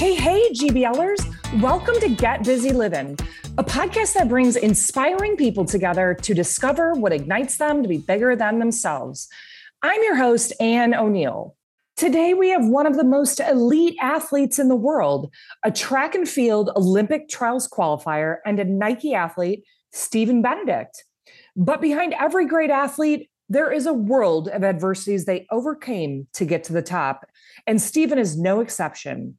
Hey, hey, GBLers. Welcome to Get Busy Living, a podcast that brings inspiring people together to discover what ignites them to be bigger than themselves. I'm your host, Anne O'Neill. Today, we have one of the most elite athletes in the world, a track and field Olympic trials qualifier and a Nike athlete, Stephen Benedict. But behind every great athlete, there is a world of adversities they overcame to get to the top. And Stephen is no exception.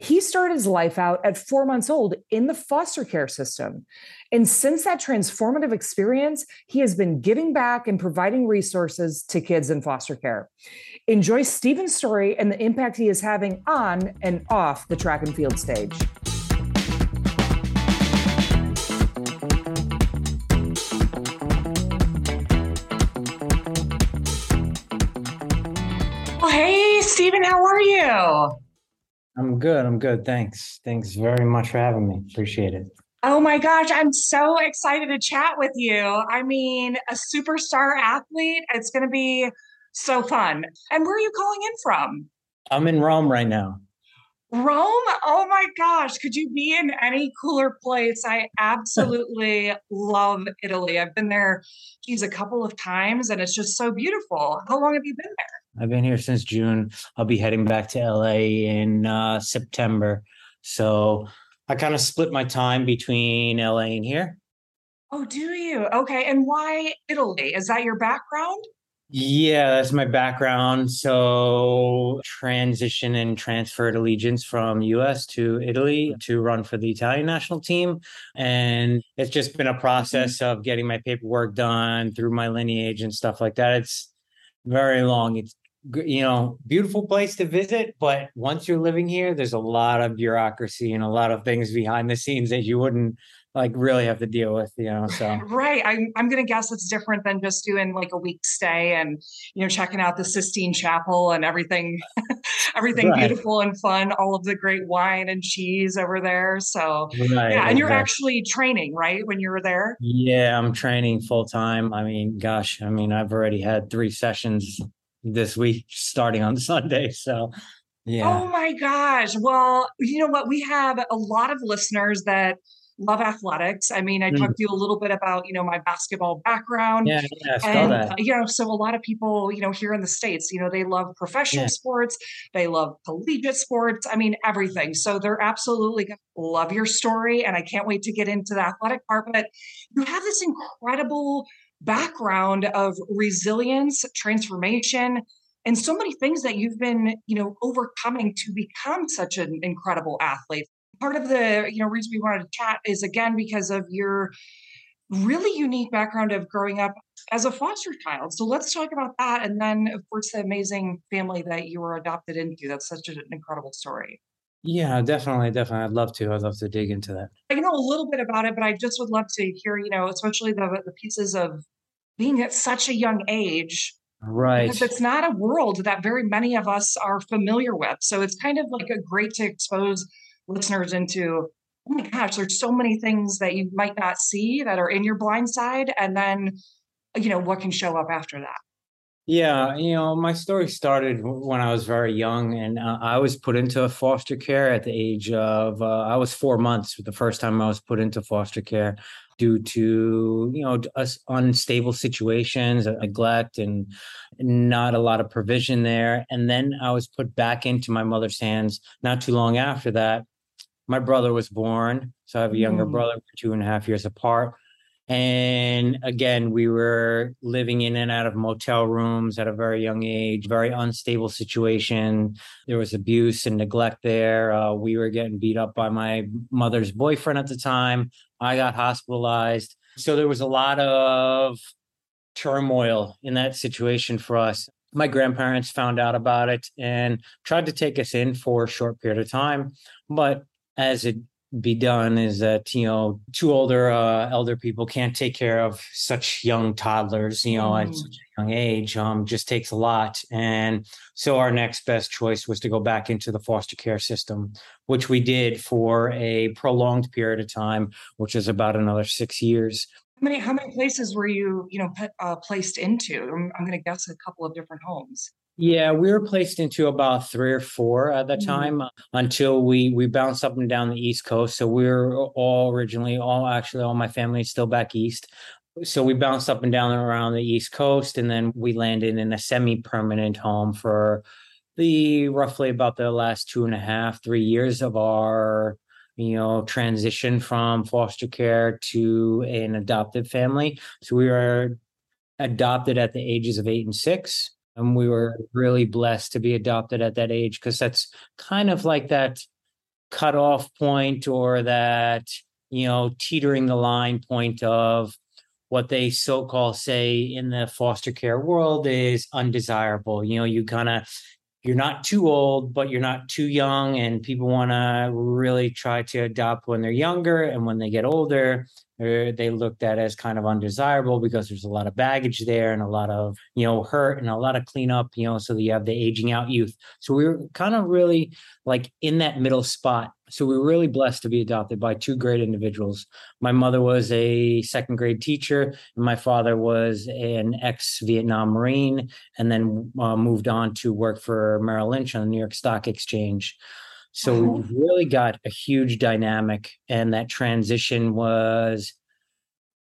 He started his life out at four months old in the foster care system. And since that transformative experience, he has been giving back and providing resources to kids in foster care. Enjoy Stephen's story and the impact he is having on and off the track and field stage. Hey, Stephen, how are you? I'm good. I'm good. Thanks. Thanks very much for having me. Appreciate it. Oh my gosh, I'm so excited to chat with you. I mean, a superstar athlete. It's going to be so fun. And where are you calling in from? I'm in Rome right now. Rome? Oh my gosh, could you be in any cooler place? I absolutely love Italy. I've been there, geez, a couple of times and it's just so beautiful. How long have you been there? I've been here since June. I'll be heading back to LA in uh, September. So I kind of split my time between LA and here. Oh, do you? Okay. And why Italy? Is that your background? Yeah, that's my background. So transition and transferred allegiance from US to Italy to run for the Italian national team. And it's just been a process of getting my paperwork done through my lineage and stuff like that. It's very long. It's you know, beautiful place to visit, but once you're living here, there's a lot of bureaucracy and a lot of things behind the scenes that you wouldn't like really have to deal with, you know. So right, I'm I'm gonna guess it's different than just doing like a week stay and you know checking out the Sistine Chapel and everything, everything right. beautiful and fun, all of the great wine and cheese over there. So right, yeah, and you're actually training right when you were there. Yeah, I'm training full time. I mean, gosh, I mean, I've already had three sessions this week starting on Sunday. So yeah. Oh my gosh. Well, you know what? We have a lot of listeners that love athletics. I mean, I mm. talked to you a little bit about, you know, my basketball background. Yeah, yeah, and, that. You know, so a lot of people, you know, here in the States, you know, they love professional yeah. sports, they love collegiate sports. I mean, everything. So they're absolutely going to love your story. And I can't wait to get into the athletic part. But you have this incredible background of resilience, transformation, and so many things that you've been, you know, overcoming to become such an incredible athlete. Part of the, you know, reason we wanted to chat is again because of your really unique background of growing up as a foster child. So let's talk about that. And then, of course, the amazing family that you were adopted into. That's such an incredible story. Yeah, definitely, definitely. I'd love to. I'd love to dig into that. I know a little bit about it, but I just would love to hear, you know, especially the the pieces of being at such a young age. Right. Because it's not a world that very many of us are familiar with. So it's kind of like a great to expose listeners into, oh my gosh, there's so many things that you might not see that are in your blind side. And then, you know, what can show up after that. Yeah, you know, my story started when I was very young, and uh, I was put into foster care at the age of uh, I was four months. The first time I was put into foster care due to you know unstable situations, uh, neglect, and not a lot of provision there. And then I was put back into my mother's hands. Not too long after that, my brother was born, so I have a younger mm. brother, two and a half years apart and again, we were living in and out of motel rooms at a very young age, very unstable situation. There was abuse and neglect there. Uh, we were getting beat up by my mother's boyfriend at the time. I got hospitalized. So there was a lot of turmoil in that situation for us. My grandparents found out about it and tried to take us in for a short period of time. But as it be done is that you know two older uh, elder people can't take care of such young toddlers you know mm. at such a young age um just takes a lot. And so our next best choice was to go back into the foster care system which we did for a prolonged period of time which is about another six years. How many how many places were you you know put, uh, placed into? I'm, I'm going to guess a couple of different homes Yeah, we were placed into about three or four at the mm-hmm. time until we we bounced up and down the East Coast. So we were all originally all actually all my family is still back east. So we bounced up and down around the East Coast, and then we landed in a semi-permanent home for the roughly about the last two and a half, three years of our you know transition from foster care to an adoptive family. So we were adopted at the ages of eight and six and we were really blessed to be adopted at that age because that's kind of like that cutoff point or that you know teetering the line point of what they so-called say in the foster care world is undesirable. You know you kind of you're not too old but you're not too young and people want to really try to adopt when they're younger and when they get older they looked at as kind of undesirable because there's a lot of baggage there and a lot of you know hurt and a lot of cleanup you know so you have the aging out youth. So we were kind of really like in that middle spot. So we were really blessed to be adopted by two great individuals. My mother was a second grade teacher and my father was an ex-vietnam marine and then uh, moved on to work for merrill lynch on the new york stock exchange so we really got a huge dynamic, and that transition was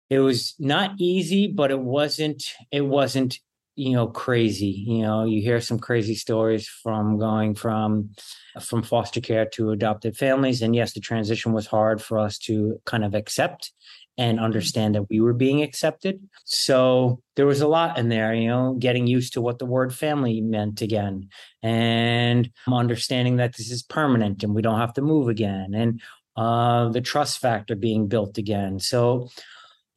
it was not easy, but it wasn't it wasn't you know crazy. You know, you hear some crazy stories from going from from foster care to adopted families, and yes, the transition was hard for us to kind of accept and mm-hmm. understand that we were being accepted. So there was a lot in there, you know, getting used to what the word family meant again and understanding that this is permanent and we don't have to move again and uh, the trust factor being built again. So,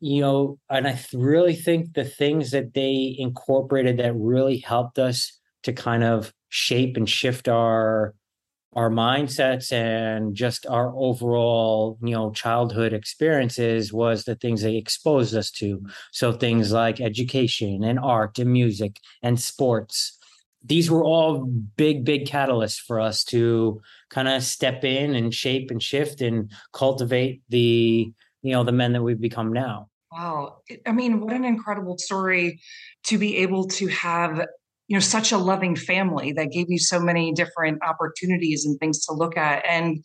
you know, and I really think the things that they incorporated that really helped us to kind of shape and shift our our mindsets and just our overall you know childhood experiences was the things they exposed us to. So things like education and art and music and sports. These were all big big catalysts for us to kind of step in and shape and shift and cultivate the you know the men that we've become now Wow. I mean, what an incredible story to be able to have you know such a loving family that gave you so many different opportunities and things to look at and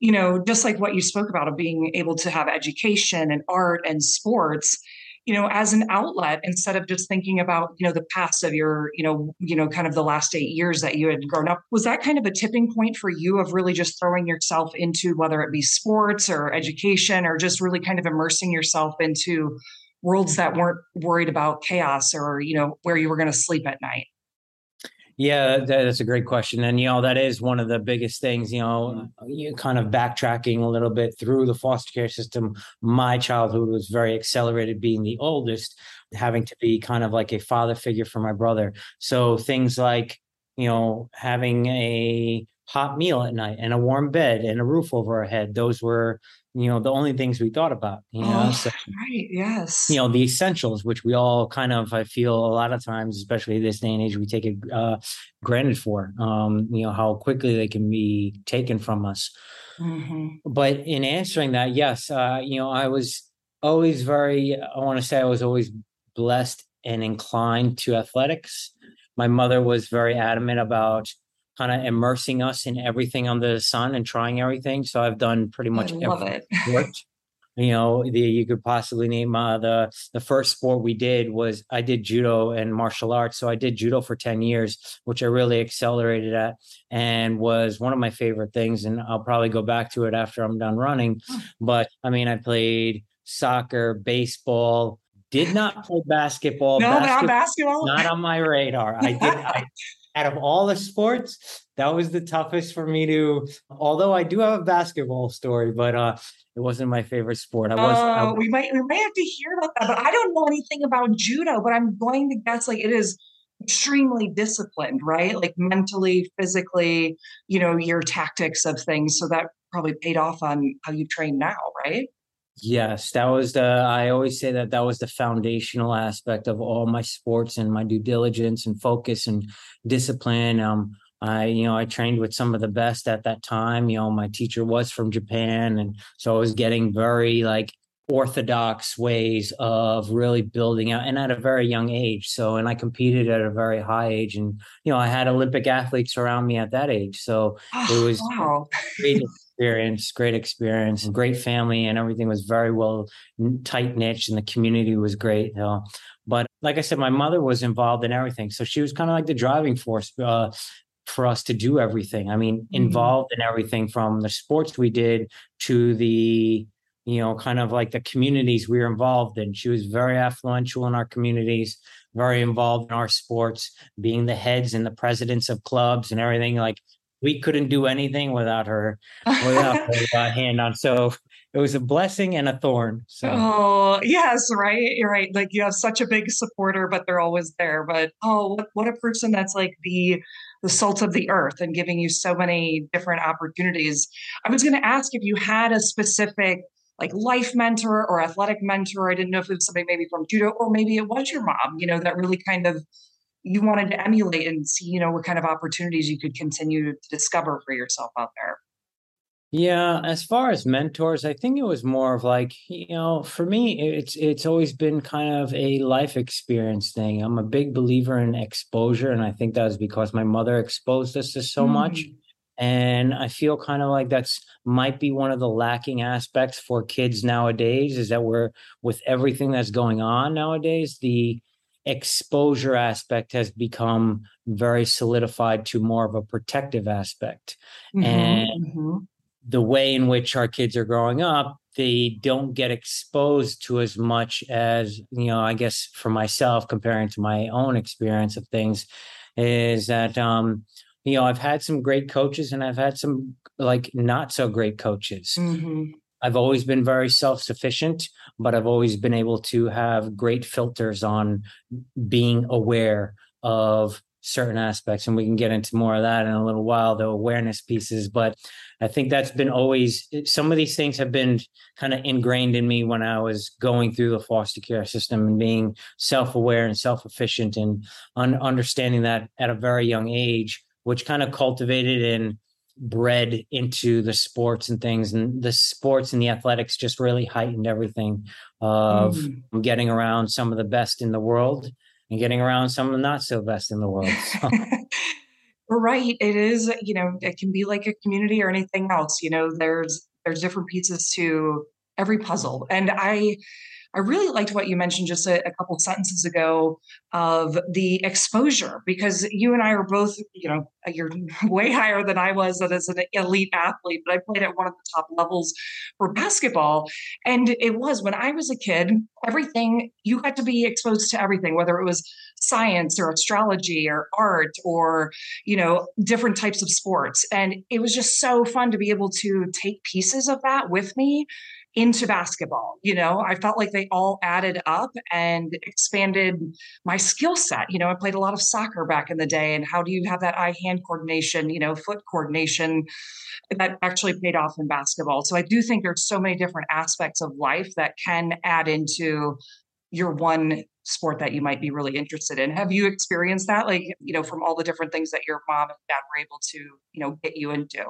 you know just like what you spoke about of being able to have education and art and sports you know as an outlet instead of just thinking about you know the past of your you know you know kind of the last 8 years that you had grown up was that kind of a tipping point for you of really just throwing yourself into whether it be sports or education or just really kind of immersing yourself into worlds that weren't worried about chaos or you know where you were going to sleep at night yeah that's a great question. And you know that is one of the biggest things you know you kind of backtracking a little bit through the foster care system. My childhood was very accelerated being the oldest having to be kind of like a father figure for my brother. So things like you know having a hot meal at night and a warm bed and a roof over our head those were you know the only things we thought about you know oh, so, right yes. you know the essentials which we all kind of i feel a lot of times especially this day and age we take it uh, granted for um you know how quickly they can be taken from us. Mm-hmm. but in answering that yes uh you know i was always very i want to say i was always blessed and inclined to athletics. My mother was very adamant about kind of immersing us in everything under the sun and trying everything. So I've done pretty much love it. you know, the, you could possibly name uh, the the first sport we did was I did judo and martial arts. So I did judo for ten years, which I really accelerated at, and was one of my favorite things. And I'll probably go back to it after I'm done running. But I mean, I played soccer, baseball, did not play basketball. No, basketball, not basketball. Not on my radar. I did. I, out of all the sports, that was the toughest for me to. Although I do have a basketball story, but uh, it wasn't my favorite sport. I was. Uh, I, we might we might have to hear about that, but I don't know anything about judo. But I'm going to guess like it is extremely disciplined, right? Like mentally, physically, you know, your tactics of things. So that probably paid off on how you train now, right? Yes, that was the. I always say that that was the foundational aspect of all my sports and my due diligence and focus and discipline. Um, I, you know, I trained with some of the best at that time. You know, my teacher was from Japan, and so I was getting very like orthodox ways of really building out and at a very young age so and i competed at a very high age and you know i had olympic athletes around me at that age so oh, it was wow. great experience great experience great family and everything was very well tight knit and the community was great you know? but like i said my mother was involved in everything so she was kind of like the driving force uh, for us to do everything i mean mm-hmm. involved in everything from the sports we did to the you know, kind of like the communities we were involved in. She was very affluential in our communities, very involved in our sports, being the heads and the presidents of clubs and everything. Like we couldn't do anything without her, without her uh, hand on. So it was a blessing and a thorn. So. Oh yes, right. You're right. Like you have such a big supporter, but they're always there. But oh, what, what a person that's like the the salt of the earth and giving you so many different opportunities. I was going to ask if you had a specific like life mentor or athletic mentor. I didn't know if it was somebody maybe from judo or maybe it was your mom, you know, that really kind of you wanted to emulate and see, you know, what kind of opportunities you could continue to discover for yourself out there. Yeah, as far as mentors, I think it was more of like, you know, for me, it's it's always been kind of a life experience thing. I'm a big believer in exposure, and I think that was because my mother exposed us to so mm. much. And I feel kind of like that's might be one of the lacking aspects for kids nowadays is that we're with everything that's going on nowadays, the exposure aspect has become very solidified to more of a protective aspect. Mm-hmm, and mm-hmm. the way in which our kids are growing up, they don't get exposed to as much as, you know, I guess for myself, comparing to my own experience of things, is that um, you know, I've had some great coaches and I've had some like not so great coaches. Mm-hmm. I've always been very self sufficient, but I've always been able to have great filters on being aware of certain aspects. And we can get into more of that in a little while, the awareness pieces. But I think that's been always some of these things have been kind of ingrained in me when I was going through the foster care system and being self aware and self efficient and un- understanding that at a very young age which kind of cultivated and bred into the sports and things and the sports and the athletics just really heightened everything of mm. getting around some of the best in the world and getting around some of the not so best in the world so. right it is you know it can be like a community or anything else you know there's there's different pieces to every puzzle and i I really liked what you mentioned just a, a couple sentences ago of the exposure, because you and I are both, you know, you're way higher than I was as an elite athlete, but I played at one of the top levels for basketball. And it was when I was a kid, everything, you got to be exposed to everything, whether it was science or astrology or art or you know different types of sports and it was just so fun to be able to take pieces of that with me into basketball. You know, I felt like they all added up and expanded my skill set. You know, I played a lot of soccer back in the day, and how do you have that eye hand coordination, you know, foot coordination that actually paid off in basketball? So I do think there's so many different aspects of life that can add into your one sport that you might be really interested in. Have you experienced that? Like, you know, from all the different things that your mom and dad were able to, you know, get you into?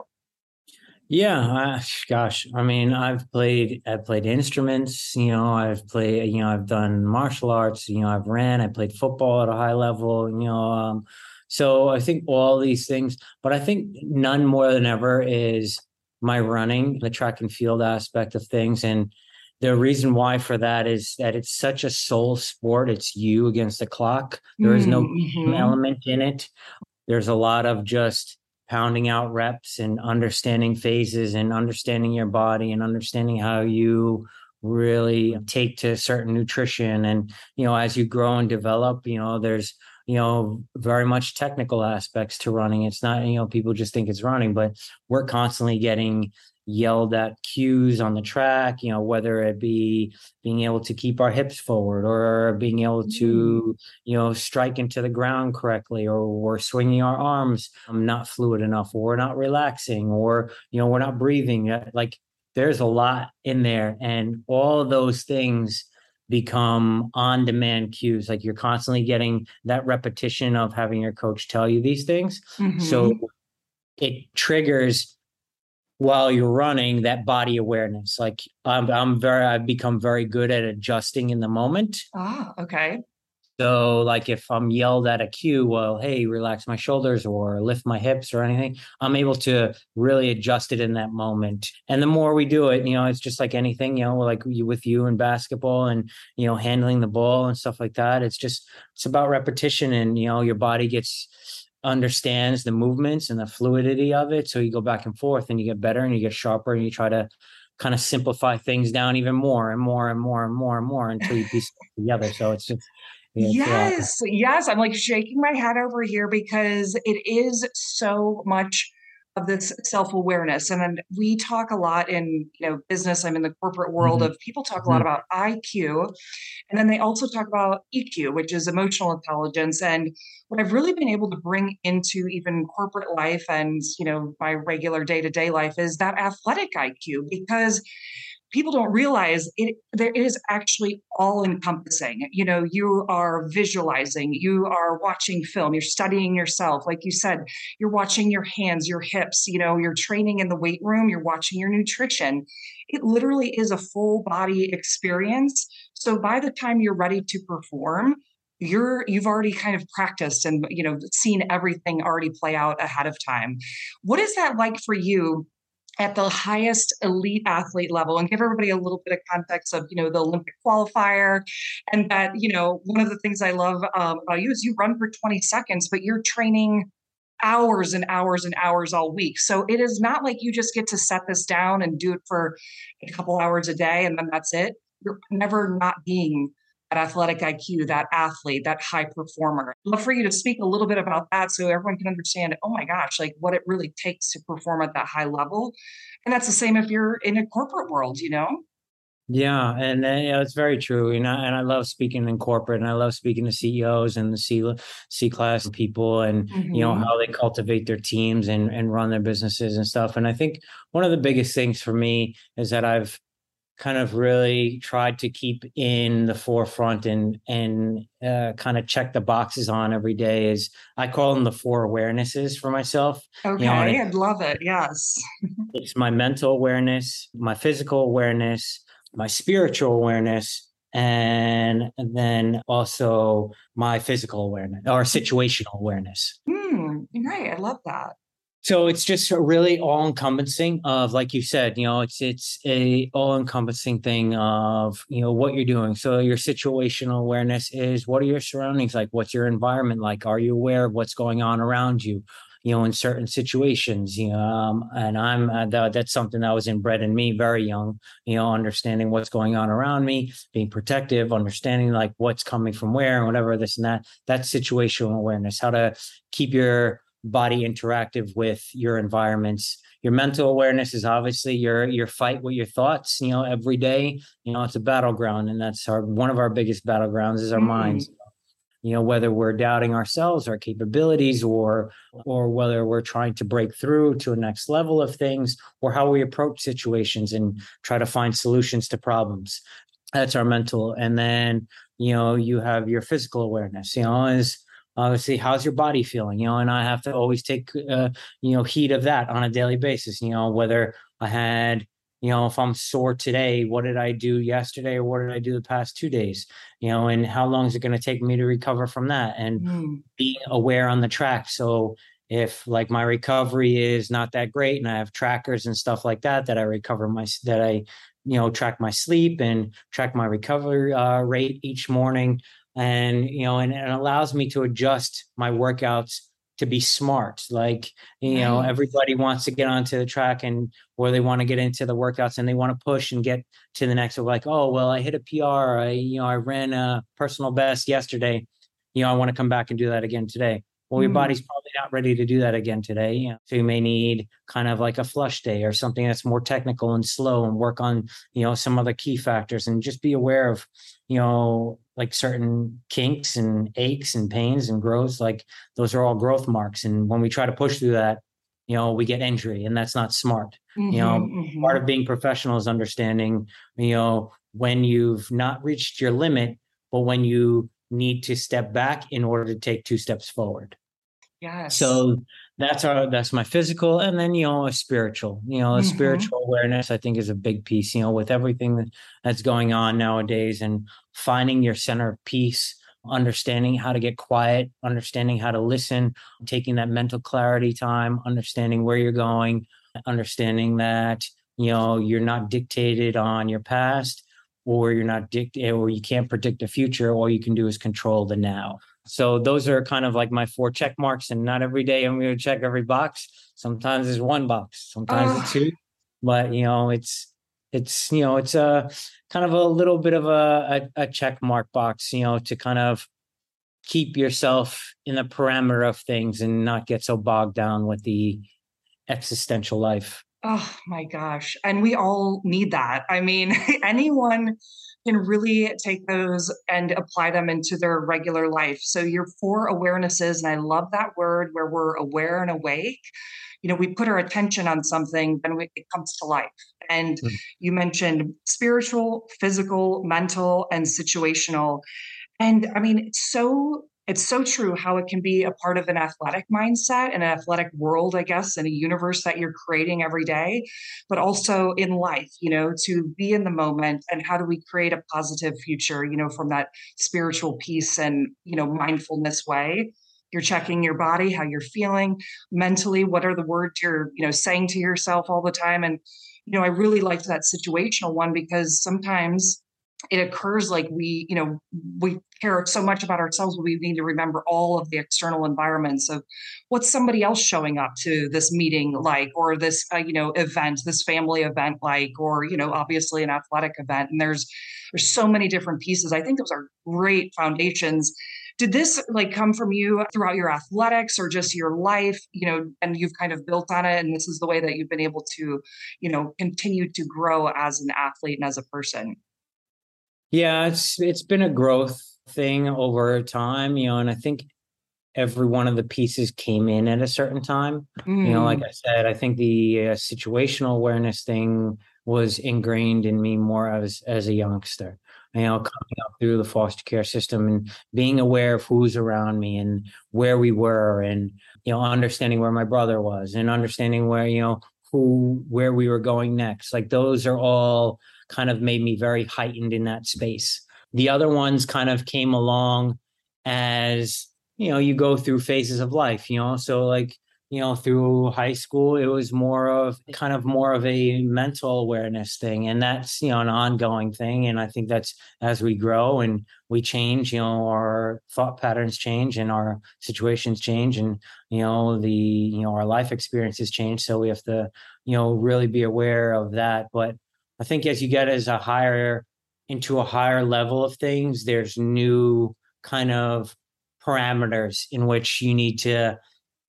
Yeah, uh, gosh, I mean, I've played, I've played instruments. You know, I've played, you know, I've done martial arts. You know, I've ran, I played football at a high level. You know, um, so I think all these things, but I think none more than ever is my running, the track and field aspect of things, and the reason why for that is that it's such a soul sport. It's you against the clock. There is no mm-hmm. element in it. There's a lot of just pounding out reps and understanding phases and understanding your body and understanding how you really take to certain nutrition. And you know as you grow and develop you know there's you know very much technical aspects to running. It's not you know people just think it's running but we're constantly getting yelled at cues on the track, you know, whether it be being able to keep our hips forward or being able to, mm. you know, strike into the ground correctly or we're swinging our arms i'm not fluid enough or we're not relaxing or, you know, we're not breathing. Like there's a lot in there and all those things become on demand cues like you're constantly getting that repetition of having your coach tell you these things mm-hmm. so it triggers while you're running that body awareness. Like i'm, I'm very i've become very good at adjusting in the moment. Ah okay. So like if i'm yelled at a cue well hey relax my shoulders or lift my hips or anything i'm able to really adjust it in that moment. And the more we do it you know it's just like anything you know like you with you in basketball and you know handling the ball and stuff like that it's just it's about repetition and you know your body gets understands the movements and the fluidity of it. So you go back and forth and you get better and you get sharper and you try to kind of simplify things down even more and more and more and more and more until you piece it together. So it's just yes, yes. I'm like shaking my head over here because it is so much of this self-awareness and then we talk a lot in you know business i'm in the corporate world mm-hmm. of people talk a lot mm-hmm. about iq and then they also talk about eq which is emotional intelligence and what i've really been able to bring into even corporate life and you know my regular day-to-day life is that athletic iq because people don't realize it there is actually all encompassing you know you are visualizing you are watching film you're studying yourself. Like you said you're watching your hands your hips you know you're training in the weight room you're watching your nutrition. It literally is a full body experience. So by the time you're ready to perform you're you've already kind of practiced and you know seen everything already play out ahead of time. What is that like for you at the highest elite athlete level and give everybody a little bit of context of you know the olympic qualifier and that you know one of the things i love um, about you is you run for 20 seconds but you're training hours and hours and hours all week. So it is not like you just get to set this down and do it for a couple hours a day and then that's it. You're never not being athletic IQ, that athlete, that high performer. I'd love for you to speak a little bit about that so everyone can understand, oh my gosh, like what it really takes to perform at that high level. And that's the same if you're in a corporate world, you know? Yeah, and uh, yeah, it's very true. You know, and I love speaking in corporate, and I love speaking to CEOs and the C C class people, and mm-hmm. you know mm-hmm. how they cultivate their teams and and run their businesses and stuff. And I think one of the biggest things for me is that I've kind of really tried to keep in the forefront and and uh, kind of check the boxes on every day is I call them the four awarenesses for myself. Okay, you know, I'd love it. Yes, it's my mental awareness, my physical awareness, my spiritual awareness, and then also my physical awareness or situational awareness. Mm, right, I love that so it's just really all encompassing of like you said you know it's it's a all encompassing thing of you know what you're doing. So your situational awareness is what are your surroundings like? What's your environment like? Are you aware of what's going on around you you know in certain situations? You know um, and i'm uh, that, that's something that was inbred in me very young you know understanding what's going on around me being protective understanding like what's coming from where and whatever this and that. That's situational awareness how to keep your body interactive with your environments. Your mental awareness is obviously your your fight with your thoughts you know every day. You know it's a battleground and that's our one of our biggest battlegrounds is our mm-hmm. minds. You know whether we're doubting ourselves our capabilities or or whether we're trying to break through to a next level of things or how we approach situations and try to find solutions to problems. That's our mental and then you know you have your physical awareness. You know is obviously how's your body feeling? You know and i have to always take uh, you know heed of that on a daily basis you know whether i had you know if i'm sore today what did i do yesterday or what did i do the past two days? You know and how long is it going to take me to recover from that and mm. being aware on the track? So if like my recovery is not that great and i have trackers and stuff like that that i recover my that i you know track my sleep and track my recovery uh, rate each morning and you know and, and it allows me to adjust my workouts to be smart like you right. know everybody wants to get onto the track and or they want to get into the workouts and they want to push and get to the next like oh well i hit a pr i you know i ran a personal best yesterday you know i want to come back and do that again today well, your mm. body's probably not ready to do that again today. You know? So you may need kind of like a flush day or something that's more technical and slow and work on, you know, some other key factors and just be aware of, you know, like certain kinks and aches and pains and growths. Like those are all growth marks. And when we try to push through that, you know, we get injury and that's not smart. Mm-hmm, you know, mm-hmm. part of being professional is understanding, you know, when you've not reached your limit, but when you need to step back in order to take two steps forward. Yes. So that's our that's my physical and then you know a spiritual you know a mm-hmm. spiritual awareness i think is a big piece you know with everything that's going on nowadays and finding your center of peace understanding how to get quiet understanding how to listen taking that mental clarity time understanding where you're going understanding that you know you're not dictated on your past or you're not dictated eh, or you can't predict the future all you can do is control the now so those are kind of like my four check marks, and not every day I'm going to check every box. Sometimes it's one box, sometimes oh. it's two, but you know it's it's you know it's a kind of a little bit of a, a, a check mark box, you know, to kind of keep yourself in the parameter of things and not get so bogged down with the existential life. Oh my gosh. And we all need that. I mean, anyone can really take those and apply them into their regular life. So your four awarenesses, and I love that word where we're aware and awake. You know, we put our attention on something, then we, it comes to life. And mm-hmm. you mentioned spiritual, physical, mental, and situational. And I mean, it's so it's so true how it can be a part of an athletic mindset and an athletic world, I guess, in a universe that you're creating every day, but also in life, you know, to be in the moment and how do we create a positive future, you know, from that spiritual peace and, you know, mindfulness way. You're checking your body, how you're feeling mentally, what are the words you're, you know, saying to yourself all the time. And, you know, I really liked that situational one because sometimes it occurs like we you know we care so much about ourselves but we need to remember all of the external environments of what's somebody else showing up to this meeting like or this uh, you know event this family event like or you know obviously an athletic event. And there's there's so many different pieces. I think those are great foundations. Did this like come from you throughout your athletics or just your life you know and you've kind of built on it and this is the way that you've been able to you know continue to grow as an athlete and as a person yeah, it's it's been a growth thing over time, you know, and I think every one of the pieces came in at a certain time. Mm. You know, like mm. I said, I think the uh, situational awareness thing was ingrained in me more as as a youngster. You know, coming up through the foster care system and being aware of who's around me and where we were, and you know, understanding where my brother was and understanding where you know who where we were going next. Like those are all kind of made me very heightened in that space. The other ones kind of came along as, you know, you go through phases of life, you know, so like, you know, through high school, it was more of kind of more of a mental awareness thing. And that's, you know, an ongoing thing. And I think that's as we grow and we change, you know, our thought patterns change and our situations change and, you know, the, you know, our life experiences change. So we have to, you know, really be aware of that. But I think as you get as a higher into a higher level of things, there's new kind of parameters in which you need to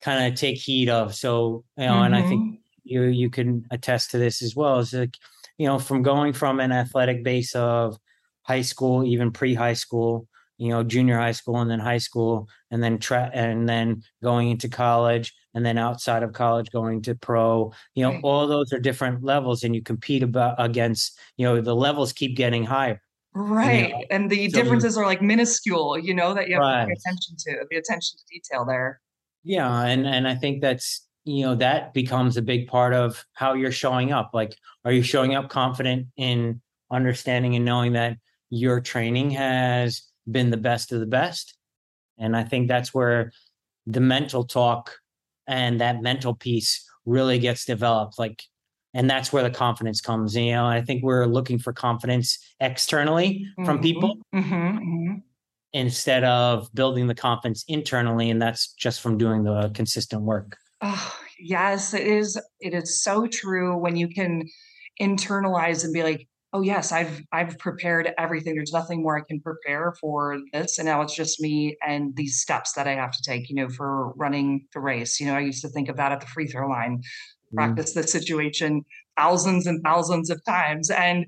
kind of take heed of. So, you know, mm-hmm. and I think mm-hmm. you you can attest to this as well. Is like, you know, from going from an athletic base of high school, even pre-high school, you know, junior high school and then high school and then tra- and then going into college and then outside of college going to pro you know right. all those are different levels and you compete about against you know the levels keep getting higher right you know? and the so, differences are like minuscule you know that you have right. to pay attention to the attention to detail there yeah and and i think that's you know that becomes a big part of how you're showing up like are you showing up confident in understanding and knowing that your training has been the best of the best and i think that's where the mental talk and that mental piece really gets developed like and that's where the confidence comes you know i think we're looking for confidence externally mm-hmm. from people mm-hmm. Mm-hmm. instead of building the confidence internally and that's just from doing the consistent work oh, yes it is it is so true when you can internalize and be like oh yes i've i've prepared everything. There's nothing more i can prepare for this and now it's just me and these steps that i have to take you know for running the race. You know i used to think of that at the free throw line mm-hmm. practice the situation thousands and thousands of times. And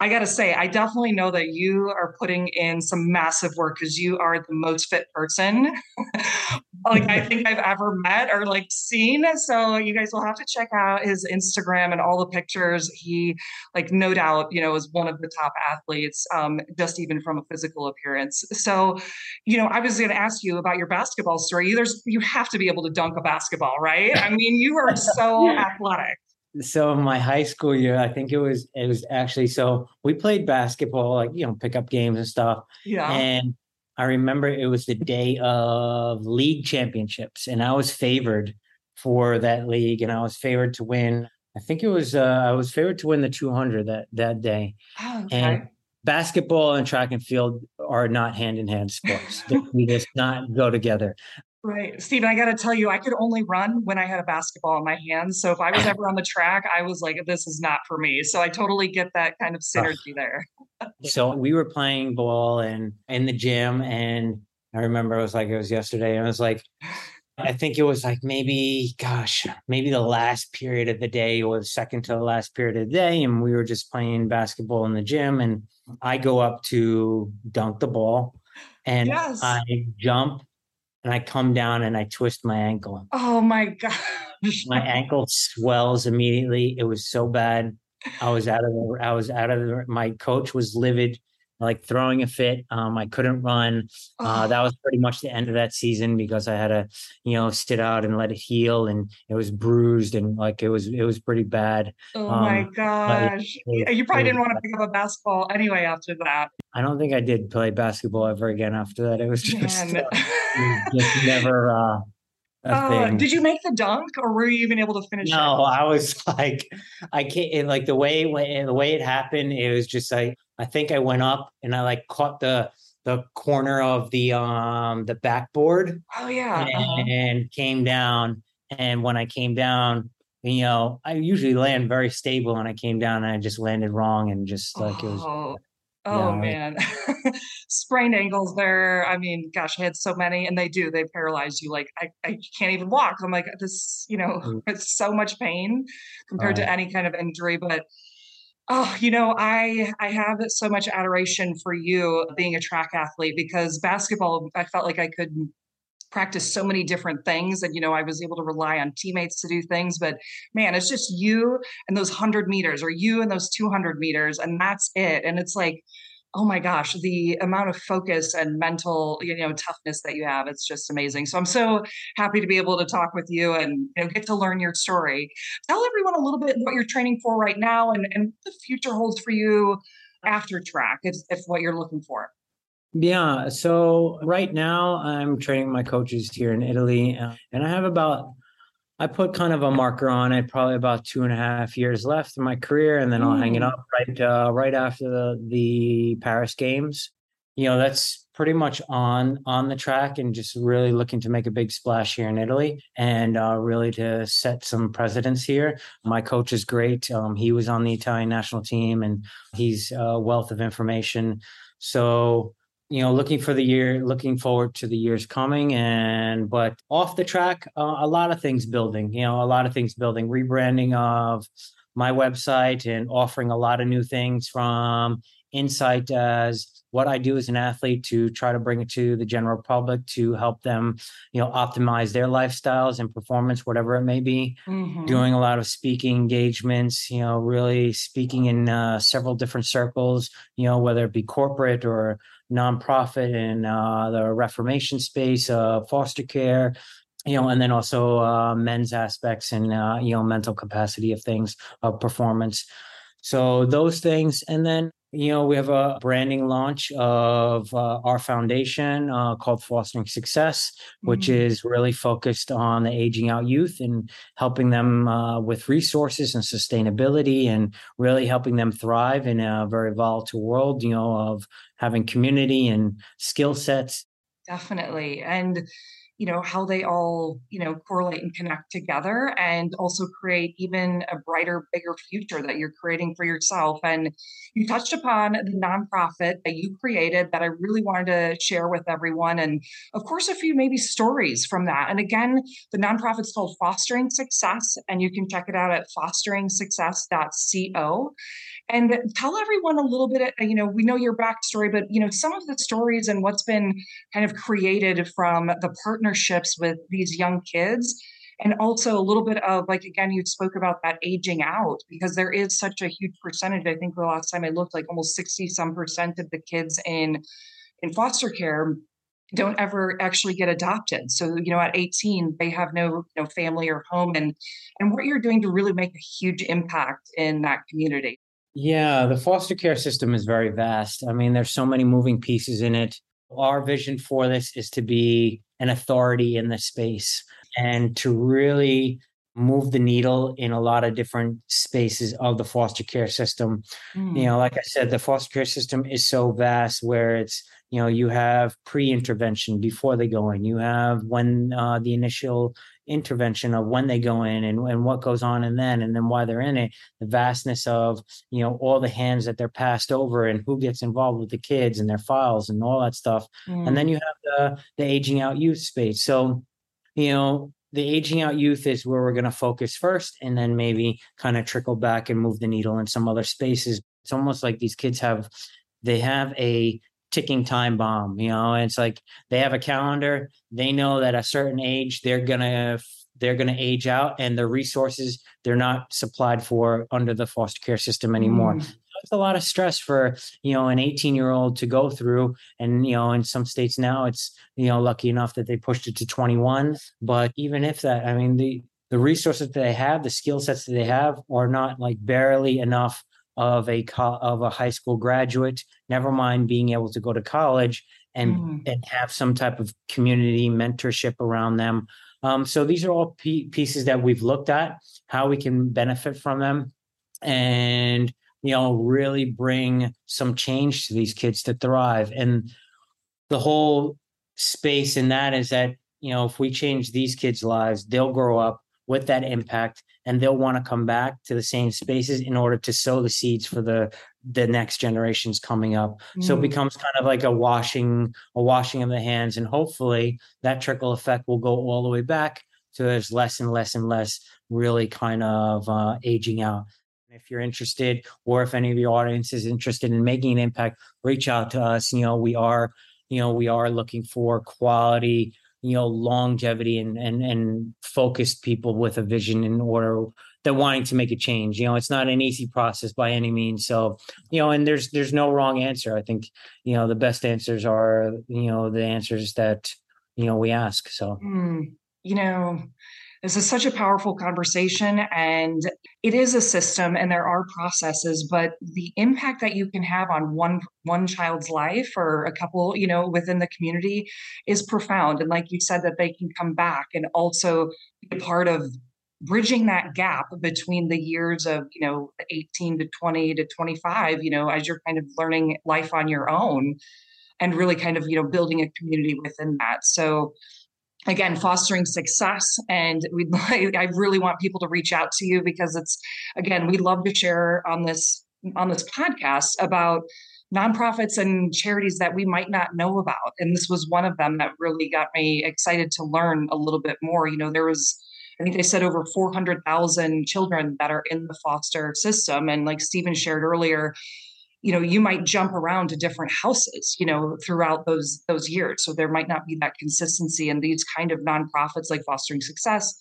I got to say, I definitely know that you are putting in some massive work because you are the most fit person like I think I've ever met or like seen. So you guys will have to check out his Instagram and all the pictures. He, like, no doubt, you know, is one of the top athletes, um, just even from a physical appearance. So, you know, I was going to ask you about your basketball story. There's, you have to be able to dunk a basketball, right? I mean, you are so athletic so my high school year i think it was it was actually so we played basketball like you know pick up games and stuff. Yeah. And i remember it was the day of league championships and i was favored for that league and i was favored to win i think it was uh, i was favored to win the 200 that that day. Oh, okay. and basketball and track and field are not hand in hand sports. We just not go together Right. Stephen, I got to tell you, I could only run when I had a basketball in my hands. So if I was ever on the track, I was like, this is not for me. So I totally get that kind of synergy there. so we were playing ball and in the gym. And I remember it was like it was yesterday. And I was like, I think it was like maybe, gosh, maybe the last period of the day or the second to the last period of the day. And we were just playing basketball in the gym. And I go up to dunk the ball and yes. I jump and I come down and I twist my ankle. Oh my gosh. my ankle swells immediately. It was so bad. I was out of the, I was out of the, my coach was livid like throwing a fit. Um, I couldn't run. Uh, that was pretty much the end of that season because I had to, you know, sit out and let it heal, and it was bruised and like it was it was pretty bad. Oh um, my gosh! It, you probably didn't want to pick up a basketball anyway after that. I don't think I did play basketball ever again after that. It was just, uh, it was just never. Uh, uh, did you make the dunk, or were you even able to finish? No, it? I was like, I can't. And Like the way the way it happened, it was just like I think I went up and I like caught the the corner of the um the backboard. Oh yeah, and, uh-huh. and came down. And when I came down, you know, I usually land very stable, and I came down and I just landed wrong, and just like oh. it was oh. Yeah. man, sprained ankles there. I mean, gosh, I had so many, and they do. They paralyze you. Like I, I can't even walk. I'm like this. You know, mm. it's so much pain compared to any kind of injury. But oh, you know, I I have so much adoration for you being a track athlete because basketball. I felt like I could practice so many different things and you know i was able to rely on teammates to do things but man it's just you and those 100 meters or you and those 200 meters and that's it and it's like oh my gosh the amount of focus and mental you know toughness that you have it's just amazing so i'm so happy to be able to talk with you and you know get to learn your story. Tell everyone a little bit what you're training for right now and, and what the future holds for you after track if, if what you're looking for yeah. So right now I'm training my coaches here in Italy, uh, and I have about I put kind of a marker on it, probably about two and a half years left in my career, and then I'll hang it mm. up right uh, right after the the Paris Games. You know, that's pretty much on on the track, and just really looking to make a big splash here in Italy, and uh, really to set some precedents here. My coach is great. Um, he was on the Italian national team, and he's a wealth of information. So you know looking for the year looking forward to the years coming and but off the track uh, a lot of things building you know a lot of things building rebranding of my website and offering a lot of new things from insight as what I do as an athlete to try to bring it to the general public to help them, you know, optimize their lifestyles and performance, whatever it may be. Mm-hmm. Doing a lot of speaking engagements, you know, really speaking in uh, several different circles, you know, whether it be corporate or nonprofit in uh, the Reformation space, uh, foster care, you know, and then also uh, men's aspects and uh, you know mental capacity of things, of performance. So those things, and then you know we have a branding launch of uh, our foundation uh, called Fostering Success, which mm-hmm. is really focused on the aging out youth and helping them uh, with resources and sustainability, and really helping them thrive in a very volatile world. You know of having community and skill sets. Definitely. And you know how they all you know correlate and connect together and also create even a brighter bigger future that you're creating for yourself. And you touched upon the nonprofit that you created that i really wanted to share with everyone and of course a few maybe stories from that. And again the nonprofit's called fostering success and you can check it out at fosteringsuccess.co and tell everyone a little bit uh, you know we know your backstory but you know some of the stories and what's been kind of created from the partnerships with these young kids. And also a little bit of like again you spoke about that aging out because there is such a huge percentage. I think the last time i looked like almost 60 some percent of the kids in in foster care don't ever actually get adopted. So you know at 18 they have no know family or home. And and what you're doing to really make a huge impact in that community yeah, the foster care system is very vast. I mean, there's so many moving pieces in it. Our vision for this is to be an authority in the space and to really move the needle in a lot of different spaces of the foster care system. Mm. You know, like I said, the foster care system is so vast where it's, you know, you have pre intervention before they go in, you have when uh, the initial intervention of when they go in and, and what goes on and then and then why they're in it the vastness of you know all the hands that they're passed over and who gets involved with the kids and their files and all that stuff. Mm. and then you have the the aging out youth space. So you know the aging out youth is where we're going to focus first and then maybe kind of trickle back and move the needle in some other spaces. It's almost like these kids have they have a ticking time bomb you know it's like they have a calendar they know that a certain age they're gonna they're gonna age out and the resources they're not supplied for under the foster care system anymore mm. it's a lot of stress for you know an 18 year old to go through and you know in some states now it's you know lucky enough that they pushed it to 21 but even if that i mean the the resources that they have the skill sets that they have are not like barely enough of a of a high school graduate never mind being able to go to college and mm. and have some type of community mentorship around them. Um, so these are all p- pieces that we've looked at how we can benefit from them and you know really bring some change to these kids to thrive. And the whole space in that is that you know if we change these kids lives they'll grow up with that impact and they'll want to come back to the same spaces in order to sow the seeds for the the next generations coming up mm. so it mm. becomes kind of like a washing a washing of the hands and hopefully that trickle effect will go all the way back so there's less and less and less really kind of uh, aging out if you're interested or if any of your audience is interested in making an impact reach out to us you know we are you know we are looking for quality you know longevity and and and focused people with a vision in order that wanting to make a change. You know it's not an easy process by any means. So you know and there's there's no wrong answer. I think you know the best answers are you know the answers that you know we ask. So mm, you know this is such a powerful conversation and it is a system and there are processes, but the impact that you can have on one one child's life or a couple, you know, within the community is profound. And like you said, that they can come back and also be a part of bridging that gap between the years of you know 18 to 20 to 25 you know as you're kind of learning life on your own and really kind of you know building a community within that so again fostering success. And we i really want people to reach out to you because it's again we'd love to share on this on this podcast about nonprofits and charities that we might not know about. And this was one of them that really got me excited to learn a little bit more. You know there was i think they said over 400,000 children that are in the foster system. And like Stephen shared earlier you know you might jump around to different houses you know throughout those those years. So there might not be that consistency and these kind of nonprofits like fostering success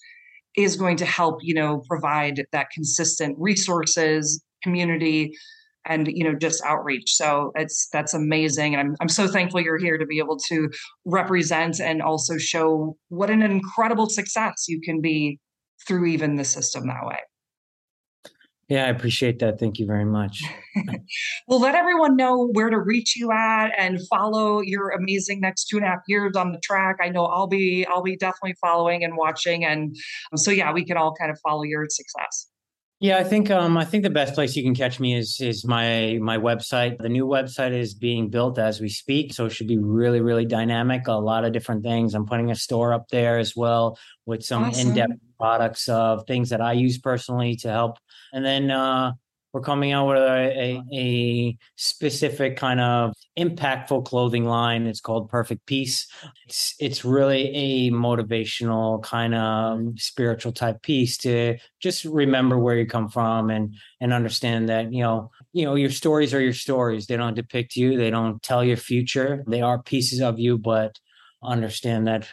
is going to help you know provide that consistent resources community and you know just outreach. So it's that's amazing and I'm, I'm so thankful you're here to be able to represent and also show what an incredible success you can be through even the system that way yeah, I appreciate that. Thank you very much. well, let everyone know where to reach you at and follow your amazing next two and a half years on the track. I know I'll be I'll be definitely following and watching, and so yeah, we can all kind of follow your success. Yeah, I think um, I think the best place you can catch me is is my my website. The new website is being built as we speak, so it should be really really dynamic. A lot of different things. I'm putting a store up there as well with some awesome. in depth products of things that I use personally to help. And then uh, we're coming out with a, a, a, specific kind of impactful clothing line. It's called Perfect Peace. It's it's really a motivational kind of mm-hmm. spiritual type piece to just remember where you come from and and understand that you know you know your stories are your stories. They don't depict you. They don't tell your future. They are pieces of you, but understand that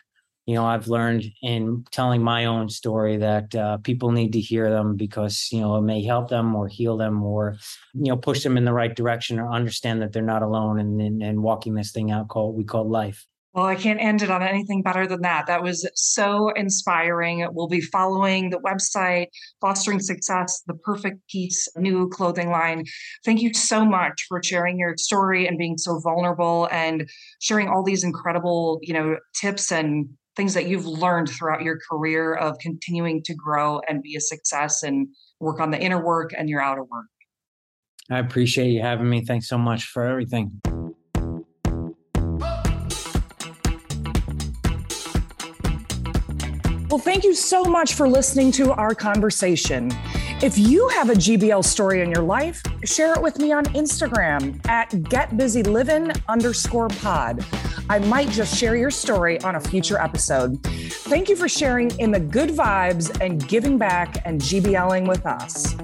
you know i've learned in telling my own story that uh, people need to hear them because you know it may help them or heal them or you know push them in the right direction or understand that they're not alone and and, and walking this thing out called we call life well, I can't end it on anything better than that. That was so inspiring. We'll be following the website, Fostering Success, the Perfect Piece new clothing line. Thank you so much for sharing your story and being so vulnerable and sharing all these incredible, you know, tips and things that you've learned throughout your career of continuing to grow and be a success and work on the inner work and your outer work. I appreciate you having me. Thanks so much for everything. Well, thank you so much for listening to our conversation. If you have a GBL story in your life, share it with me on Instagram at getbusyliving underscore pod. I might just share your story on a future episode. Thank you for sharing in the good vibes and giving back and GBLing with us.